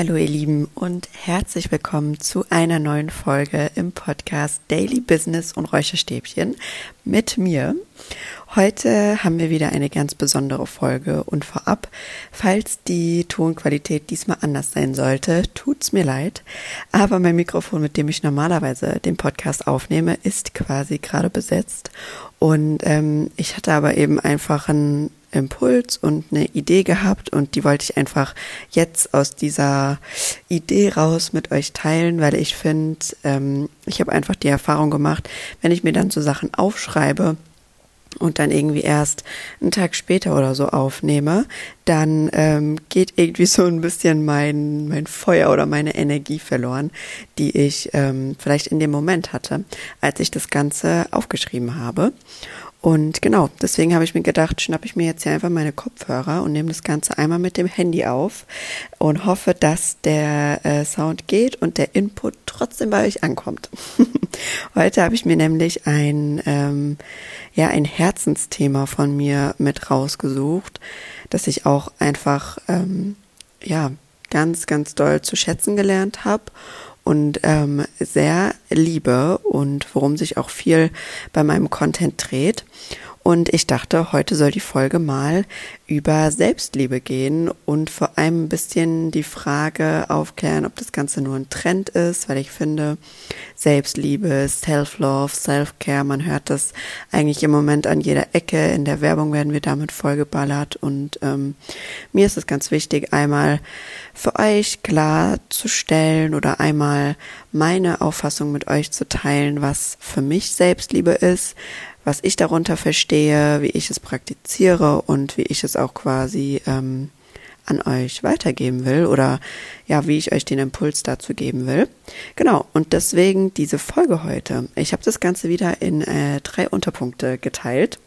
Hallo ihr Lieben und herzlich willkommen zu einer neuen Folge im Podcast Daily Business und Räucherstäbchen mit mir. Heute haben wir wieder eine ganz besondere Folge und vorab, falls die Tonqualität diesmal anders sein sollte, tut's mir leid, aber mein Mikrofon, mit dem ich normalerweise den Podcast aufnehme, ist quasi gerade besetzt und ähm, ich hatte aber eben einfach ein Impuls und eine Idee gehabt und die wollte ich einfach jetzt aus dieser Idee raus mit euch teilen, weil ich finde, ähm, ich habe einfach die Erfahrung gemacht, wenn ich mir dann so Sachen aufschreibe, und dann irgendwie erst einen Tag später oder so aufnehme, dann ähm, geht irgendwie so ein bisschen mein, mein Feuer oder meine Energie verloren, die ich ähm, vielleicht in dem Moment hatte, als ich das Ganze aufgeschrieben habe. Und genau, deswegen habe ich mir gedacht, schnappe ich mir jetzt hier einfach meine Kopfhörer und nehme das Ganze einmal mit dem Handy auf und hoffe, dass der äh, Sound geht und der Input trotzdem bei euch ankommt. Heute habe ich mir nämlich ein, ähm, ja, ein Herzensthema von mir mit rausgesucht, das ich auch einfach, ähm, ja, ganz, ganz doll zu schätzen gelernt habe und ähm, sehr liebe und worum sich auch viel bei meinem Content dreht. Und ich dachte, heute soll die Folge mal über Selbstliebe gehen und vor allem ein bisschen die Frage aufklären, ob das Ganze nur ein Trend ist, weil ich finde, Selbstliebe, Self-Love, Self-Care, man hört das eigentlich im Moment an jeder Ecke. In der Werbung werden wir damit vollgeballert und ähm, mir ist es ganz wichtig, einmal für euch klarzustellen oder einmal meine Auffassung mit euch zu teilen, was für mich Selbstliebe ist, was ich darunter verstehe, wie ich es praktiziere und wie ich es auch quasi ähm, an euch weitergeben will oder ja, wie ich euch den Impuls dazu geben will. Genau, und deswegen diese Folge heute. Ich habe das Ganze wieder in äh, drei Unterpunkte geteilt.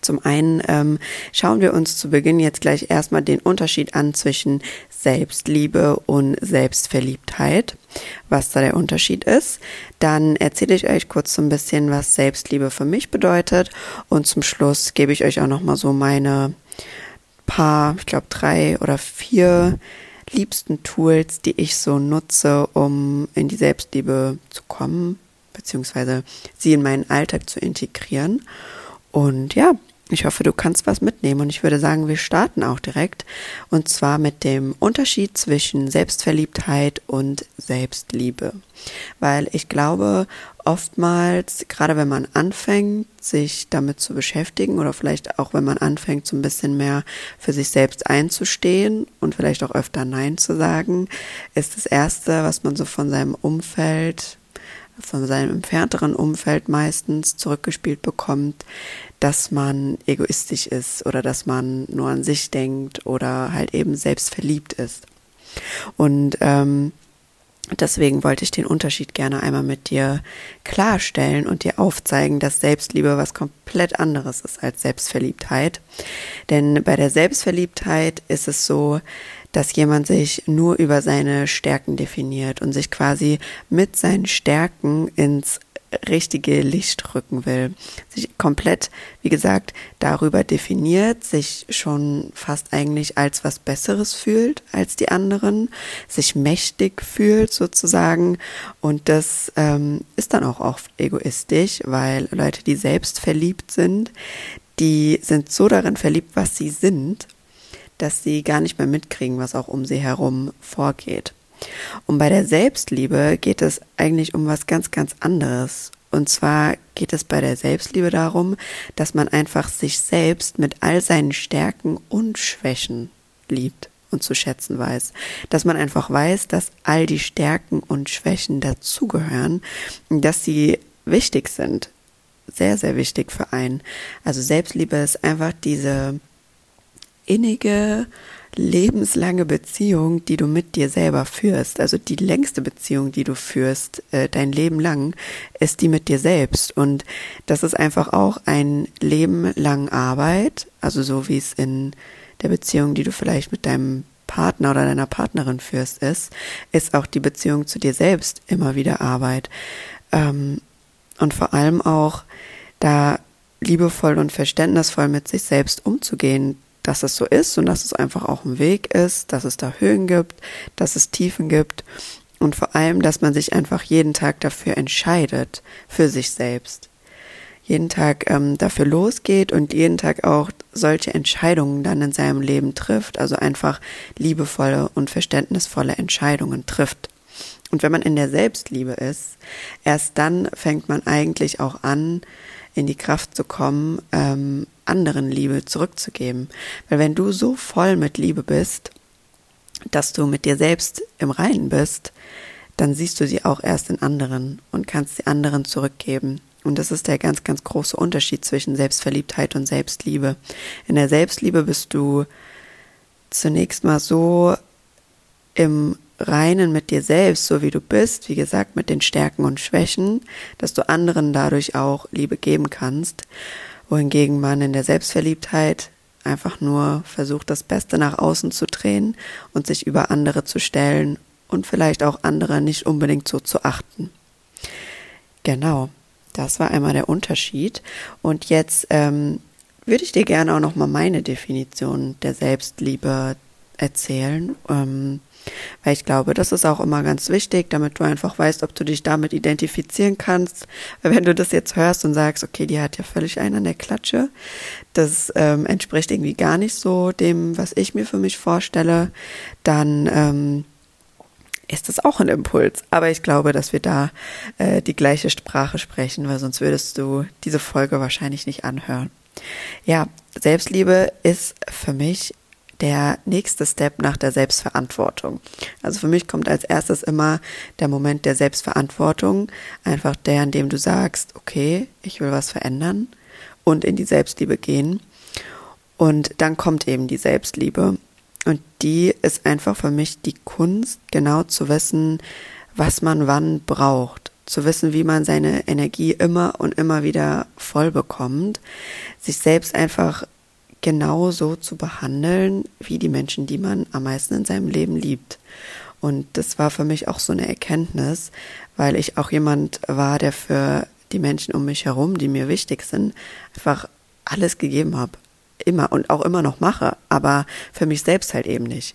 Zum einen ähm, schauen wir uns zu Beginn jetzt gleich erstmal den Unterschied an zwischen Selbstliebe und Selbstverliebtheit, was da der Unterschied ist. Dann erzähle ich euch kurz so ein bisschen, was Selbstliebe für mich bedeutet und zum Schluss gebe ich euch auch nochmal so meine paar, ich glaube drei oder vier liebsten Tools, die ich so nutze, um in die Selbstliebe zu kommen, beziehungsweise sie in meinen Alltag zu integrieren. Und ja, ich hoffe, du kannst was mitnehmen und ich würde sagen, wir starten auch direkt und zwar mit dem Unterschied zwischen Selbstverliebtheit und Selbstliebe. Weil ich glaube, oftmals, gerade wenn man anfängt, sich damit zu beschäftigen oder vielleicht auch wenn man anfängt, so ein bisschen mehr für sich selbst einzustehen und vielleicht auch öfter Nein zu sagen, ist das Erste, was man so von seinem Umfeld von seinem entfernteren Umfeld meistens zurückgespielt bekommt, dass man egoistisch ist oder dass man nur an sich denkt oder halt eben selbst verliebt ist. Und ähm, deswegen wollte ich den Unterschied gerne einmal mit dir klarstellen und dir aufzeigen, dass Selbstliebe was komplett anderes ist als Selbstverliebtheit. Denn bei der Selbstverliebtheit ist es so, dass jemand sich nur über seine Stärken definiert und sich quasi mit seinen Stärken ins richtige Licht rücken will, sich komplett, wie gesagt, darüber definiert, sich schon fast eigentlich als was Besseres fühlt als die anderen, sich mächtig fühlt sozusagen und das ähm, ist dann auch oft egoistisch, weil Leute, die selbst verliebt sind, die sind so darin verliebt, was sie sind dass sie gar nicht mehr mitkriegen, was auch um sie herum vorgeht. Und bei der Selbstliebe geht es eigentlich um was ganz, ganz anderes. Und zwar geht es bei der Selbstliebe darum, dass man einfach sich selbst mit all seinen Stärken und Schwächen liebt und zu schätzen weiß. Dass man einfach weiß, dass all die Stärken und Schwächen dazugehören, dass sie wichtig sind. Sehr, sehr wichtig für einen. Also Selbstliebe ist einfach diese innige, lebenslange Beziehung, die du mit dir selber führst, also die längste Beziehung, die du führst, äh, dein Leben lang, ist die mit dir selbst. Und das ist einfach auch ein Leben lang Arbeit, also so wie es in der Beziehung, die du vielleicht mit deinem Partner oder deiner Partnerin führst, ist, ist auch die Beziehung zu dir selbst immer wieder Arbeit. Ähm, und vor allem auch da liebevoll und verständnisvoll mit sich selbst umzugehen, dass es so ist und dass es einfach auch ein Weg ist, dass es da Höhen gibt, dass es Tiefen gibt und vor allem, dass man sich einfach jeden Tag dafür entscheidet, für sich selbst. Jeden Tag ähm, dafür losgeht und jeden Tag auch solche Entscheidungen dann in seinem Leben trifft, also einfach liebevolle und verständnisvolle Entscheidungen trifft. Und wenn man in der Selbstliebe ist, erst dann fängt man eigentlich auch an, in die Kraft zu kommen, ähm, anderen Liebe zurückzugeben. Weil wenn du so voll mit Liebe bist, dass du mit dir selbst im Reinen bist, dann siehst du sie auch erst in anderen und kannst sie anderen zurückgeben. Und das ist der ganz, ganz große Unterschied zwischen Selbstverliebtheit und Selbstliebe. In der Selbstliebe bist du zunächst mal so im Reinen mit dir selbst, so wie du bist, wie gesagt, mit den Stärken und Schwächen, dass du anderen dadurch auch Liebe geben kannst, wohingegen man in der Selbstverliebtheit einfach nur versucht, das Beste nach außen zu drehen und sich über andere zu stellen und vielleicht auch andere nicht unbedingt so zu achten. Genau, das war einmal der Unterschied. Und jetzt ähm, würde ich dir gerne auch noch mal meine Definition der Selbstliebe erzählen. Ähm, weil ich glaube, das ist auch immer ganz wichtig, damit du einfach weißt, ob du dich damit identifizieren kannst. Weil wenn du das jetzt hörst und sagst, okay, die hat ja völlig einen an der Klatsche, das ähm, entspricht irgendwie gar nicht so dem, was ich mir für mich vorstelle, dann ähm, ist das auch ein Impuls. Aber ich glaube, dass wir da äh, die gleiche Sprache sprechen, weil sonst würdest du diese Folge wahrscheinlich nicht anhören. Ja, Selbstliebe ist für mich der nächste Step nach der Selbstverantwortung. Also für mich kommt als erstes immer der Moment der Selbstverantwortung, einfach der, in dem du sagst, okay, ich will was verändern und in die Selbstliebe gehen. Und dann kommt eben die Selbstliebe. Und die ist einfach für mich die Kunst, genau zu wissen, was man wann braucht. Zu wissen, wie man seine Energie immer und immer wieder voll bekommt. Sich selbst einfach genau so zu behandeln wie die Menschen, die man am meisten in seinem Leben liebt. Und das war für mich auch so eine Erkenntnis, weil ich auch jemand war, der für die Menschen um mich herum, die mir wichtig sind, einfach alles gegeben habe. Immer und auch immer noch mache, aber für mich selbst halt eben nicht.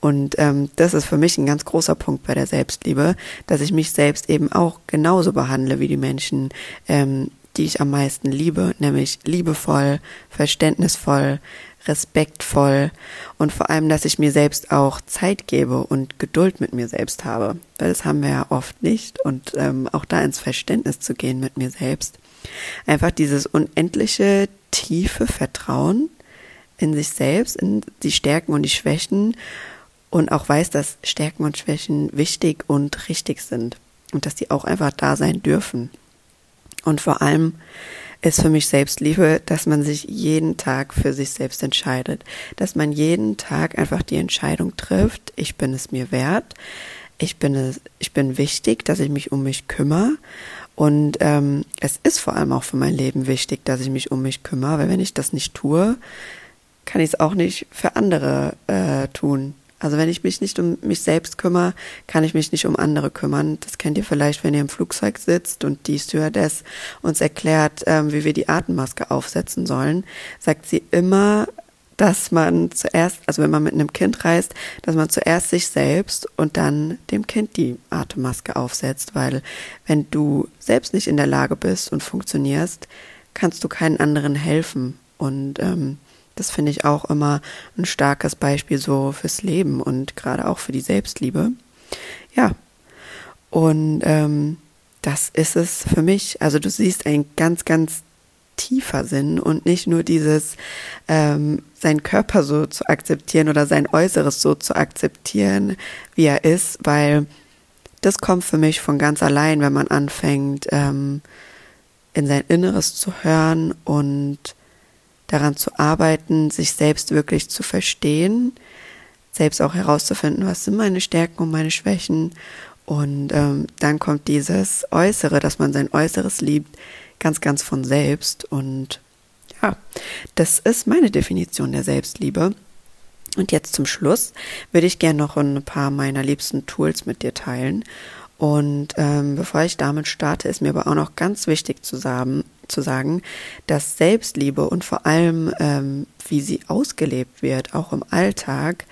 Und ähm, das ist für mich ein ganz großer Punkt bei der Selbstliebe, dass ich mich selbst eben auch genauso behandle wie die Menschen, ähm, die ich am meisten liebe, nämlich liebevoll, verständnisvoll, respektvoll und vor allem, dass ich mir selbst auch Zeit gebe und Geduld mit mir selbst habe, weil das haben wir ja oft nicht und ähm, auch da ins Verständnis zu gehen mit mir selbst. Einfach dieses unendliche, tiefe Vertrauen in sich selbst, in die Stärken und die Schwächen und auch weiß, dass Stärken und Schwächen wichtig und richtig sind und dass die auch einfach da sein dürfen. Und vor allem ist für mich Selbstliebe, dass man sich jeden Tag für sich selbst entscheidet, dass man jeden Tag einfach die Entscheidung trifft, ich bin es mir wert, ich bin es, ich bin wichtig, dass ich mich um mich kümmere und ähm, es ist vor allem auch für mein Leben wichtig, dass ich mich um mich kümmere, weil wenn ich das nicht tue, kann ich es auch nicht für andere äh, tun. Also wenn ich mich nicht um mich selbst kümmere, kann ich mich nicht um andere kümmern. Das kennt ihr vielleicht, wenn ihr im Flugzeug sitzt und die Stewardess uns erklärt, ähm, wie wir die Atemmaske aufsetzen sollen, sagt sie immer, dass man zuerst, also wenn man mit einem Kind reist, dass man zuerst sich selbst und dann dem Kind die Atemmaske aufsetzt, weil wenn du selbst nicht in der Lage bist und funktionierst, kannst du keinen anderen helfen. Und ähm, das finde ich auch immer ein starkes Beispiel so fürs Leben und gerade auch für die Selbstliebe. Ja. Und ähm, das ist es für mich. Also du siehst ein ganz, ganz tiefer Sinn und nicht nur dieses, ähm, seinen Körper so zu akzeptieren oder sein Äußeres so zu akzeptieren, wie er ist, weil das kommt für mich von ganz allein, wenn man anfängt, ähm, in sein Inneres zu hören und daran zu arbeiten, sich selbst wirklich zu verstehen, selbst auch herauszufinden, was sind meine Stärken und meine Schwächen. Und ähm, dann kommt dieses Äußere, dass man sein Äußeres liebt, ganz, ganz von selbst. Und ja, das ist meine Definition der Selbstliebe. Und jetzt zum Schluss würde ich gerne noch ein paar meiner liebsten Tools mit dir teilen. Und ähm, bevor ich damit starte, ist mir aber auch noch ganz wichtig zu sagen, zu sagen, dass Selbstliebe und vor allem, ähm, wie sie ausgelebt wird, auch im Alltag,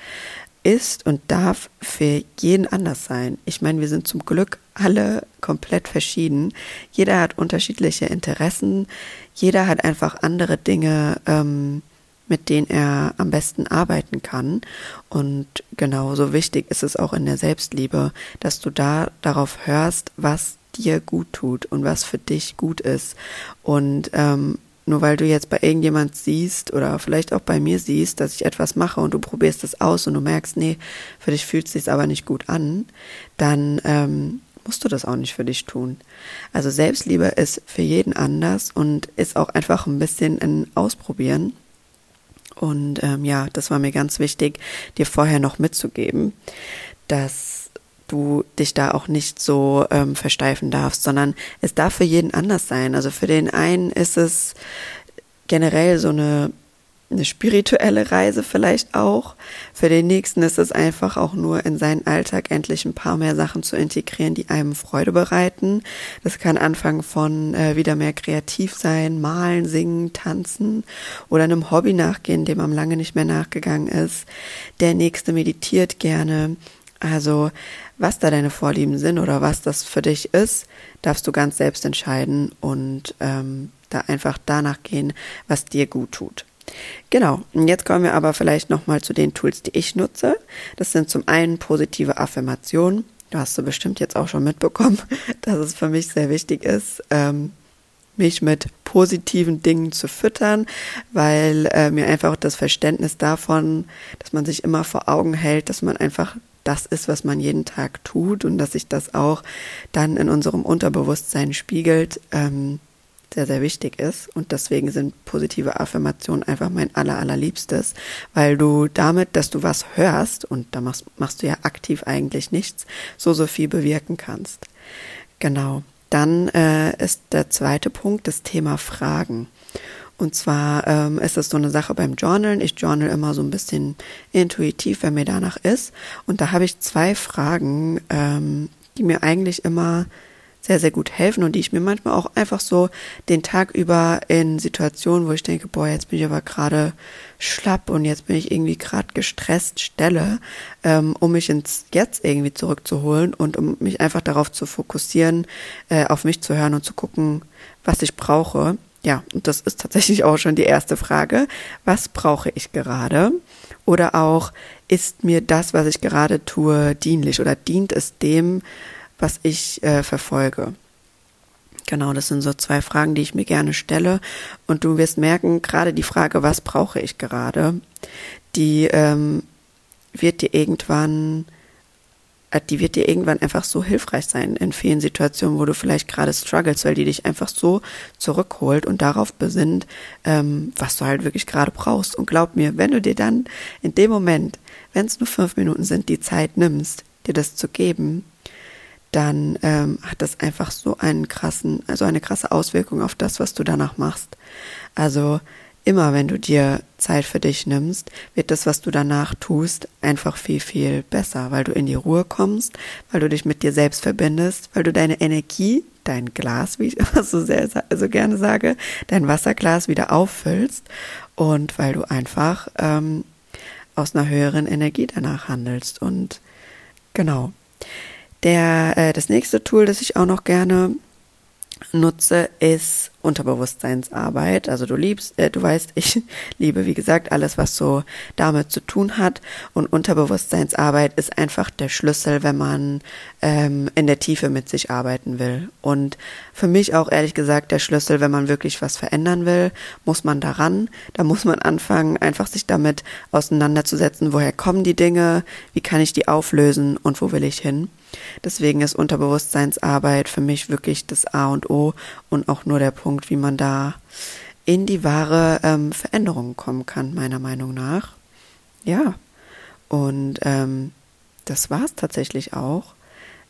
ist und darf für jeden anders sein. Ich meine, wir sind zum Glück alle komplett verschieden. Jeder hat unterschiedliche Interessen. Jeder hat einfach andere Dinge, ähm, mit denen er am besten arbeiten kann. Und genauso wichtig ist es auch in der Selbstliebe, dass du da darauf hörst, was dir gut tut und was für dich gut ist. Und ähm, nur weil du jetzt bei irgendjemand siehst oder vielleicht auch bei mir siehst, dass ich etwas mache und du probierst es aus und du merkst, nee, für dich fühlt es sich aber nicht gut an, dann ähm, musst du das auch nicht für dich tun. Also Selbstliebe ist für jeden anders und ist auch einfach ein bisschen ein Ausprobieren. Und ähm, ja, das war mir ganz wichtig, dir vorher noch mitzugeben, dass du dich da auch nicht so ähm, versteifen darfst, sondern es darf für jeden anders sein. Also für den einen ist es generell so eine, eine spirituelle Reise vielleicht auch. Für den nächsten ist es einfach auch nur in seinen Alltag endlich ein paar mehr Sachen zu integrieren, die einem Freude bereiten. Das kann anfangen von äh, wieder mehr kreativ sein, malen, singen, tanzen oder einem Hobby nachgehen, dem man lange nicht mehr nachgegangen ist. Der nächste meditiert gerne. Also was da deine Vorlieben sind oder was das für dich ist, darfst du ganz selbst entscheiden und ähm, da einfach danach gehen, was dir gut tut. Genau, und jetzt kommen wir aber vielleicht nochmal zu den Tools, die ich nutze. Das sind zum einen positive Affirmationen. Du hast du bestimmt jetzt auch schon mitbekommen, dass es für mich sehr wichtig ist, ähm, mich mit positiven Dingen zu füttern, weil äh, mir einfach das Verständnis davon, dass man sich immer vor Augen hält, dass man einfach das ist, was man jeden Tag tut und dass sich das auch dann in unserem Unterbewusstsein spiegelt, ähm, sehr, sehr wichtig ist. Und deswegen sind positive Affirmationen einfach mein aller, allerliebstes, weil du damit, dass du was hörst, und da machst, machst du ja aktiv eigentlich nichts, so, so viel bewirken kannst. Genau. Dann äh, ist der zweite Punkt das Thema Fragen. Und zwar ähm, ist das so eine Sache beim Journalen. Ich journal immer so ein bisschen intuitiv, wenn mir danach ist. Und da habe ich zwei Fragen, ähm, die mir eigentlich immer sehr, sehr gut helfen und die ich mir manchmal auch einfach so den Tag über in Situationen, wo ich denke, boah, jetzt bin ich aber gerade schlapp und jetzt bin ich irgendwie gerade gestresst stelle, ähm, um mich ins Jetzt irgendwie zurückzuholen und um mich einfach darauf zu fokussieren, äh, auf mich zu hören und zu gucken, was ich brauche. Ja, und das ist tatsächlich auch schon die erste Frage. Was brauche ich gerade? Oder auch, ist mir das, was ich gerade tue, dienlich oder dient es dem, was ich äh, verfolge? Genau, das sind so zwei Fragen, die ich mir gerne stelle. Und du wirst merken, gerade die Frage, was brauche ich gerade, die ähm, wird dir irgendwann die wird dir irgendwann einfach so hilfreich sein in vielen Situationen, wo du vielleicht gerade struggles, weil die dich einfach so zurückholt und darauf besinnt, ähm, was du halt wirklich gerade brauchst. Und glaub mir, wenn du dir dann in dem Moment, wenn es nur fünf Minuten sind, die Zeit nimmst, dir das zu geben, dann ähm, hat das einfach so einen krassen, also eine krasse Auswirkung auf das, was du danach machst. Also immer wenn du dir Zeit für dich nimmst, wird das, was du danach tust, einfach viel, viel besser, weil du in die Ruhe kommst, weil du dich mit dir selbst verbindest, weil du deine Energie, dein Glas, wie ich immer so sehr so gerne sage, dein Wasserglas wieder auffüllst und weil du einfach ähm, aus einer höheren Energie danach handelst. Und genau. Der, äh, das nächste Tool, das ich auch noch gerne nutze, ist Unterbewusstseinsarbeit. Also du liebst, äh, du weißt, ich liebe, wie gesagt, alles, was so damit zu tun hat. Und Unterbewusstseinsarbeit ist einfach der Schlüssel, wenn man ähm, in der Tiefe mit sich arbeiten will. Und für mich auch ehrlich gesagt der Schlüssel, wenn man wirklich was verändern will, muss man daran. Da muss man anfangen, einfach sich damit auseinanderzusetzen, woher kommen die Dinge, wie kann ich die auflösen und wo will ich hin. Deswegen ist Unterbewusstseinsarbeit für mich wirklich das A und O und auch nur der Punkt, wie man da in die wahre ähm, Veränderung kommen kann, meiner Meinung nach. Ja, und ähm, das war es tatsächlich auch.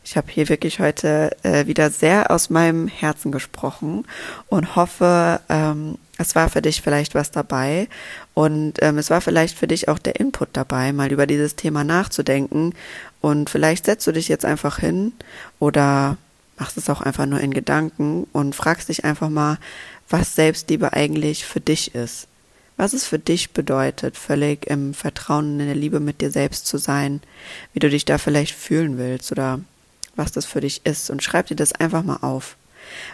Ich habe hier wirklich heute äh, wieder sehr aus meinem Herzen gesprochen und hoffe, ähm, es war für dich vielleicht was dabei und ähm, es war vielleicht für dich auch der Input dabei, mal über dieses Thema nachzudenken. Und vielleicht setzt du dich jetzt einfach hin oder machst es auch einfach nur in Gedanken und fragst dich einfach mal, was Selbstliebe eigentlich für dich ist. Was es für dich bedeutet, völlig im Vertrauen in der Liebe mit dir selbst zu sein, wie du dich da vielleicht fühlen willst oder was das für dich ist und schreib dir das einfach mal auf.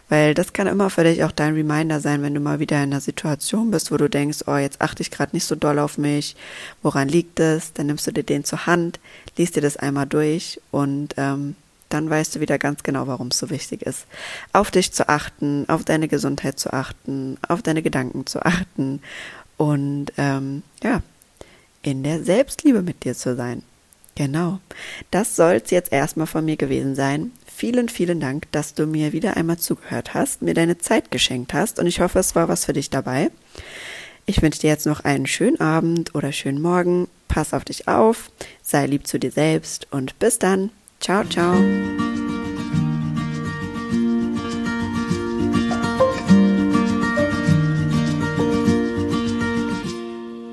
Weil das kann immer für dich auch dein Reminder sein, wenn du mal wieder in einer Situation bist, wo du denkst, oh, jetzt achte ich gerade nicht so doll auf mich, woran liegt es? Dann nimmst du dir den zur Hand, liest dir das einmal durch und ähm, dann weißt du wieder ganz genau, warum es so wichtig ist, auf dich zu achten, auf deine Gesundheit zu achten, auf deine Gedanken zu achten und ähm, ja, in der Selbstliebe mit dir zu sein. Genau. Das soll es jetzt erstmal von mir gewesen sein. Vielen, vielen Dank, dass du mir wieder einmal zugehört hast, mir deine Zeit geschenkt hast und ich hoffe, es war was für dich dabei. Ich wünsche dir jetzt noch einen schönen Abend oder schönen Morgen. Pass auf dich auf, sei lieb zu dir selbst und bis dann. Ciao, ciao.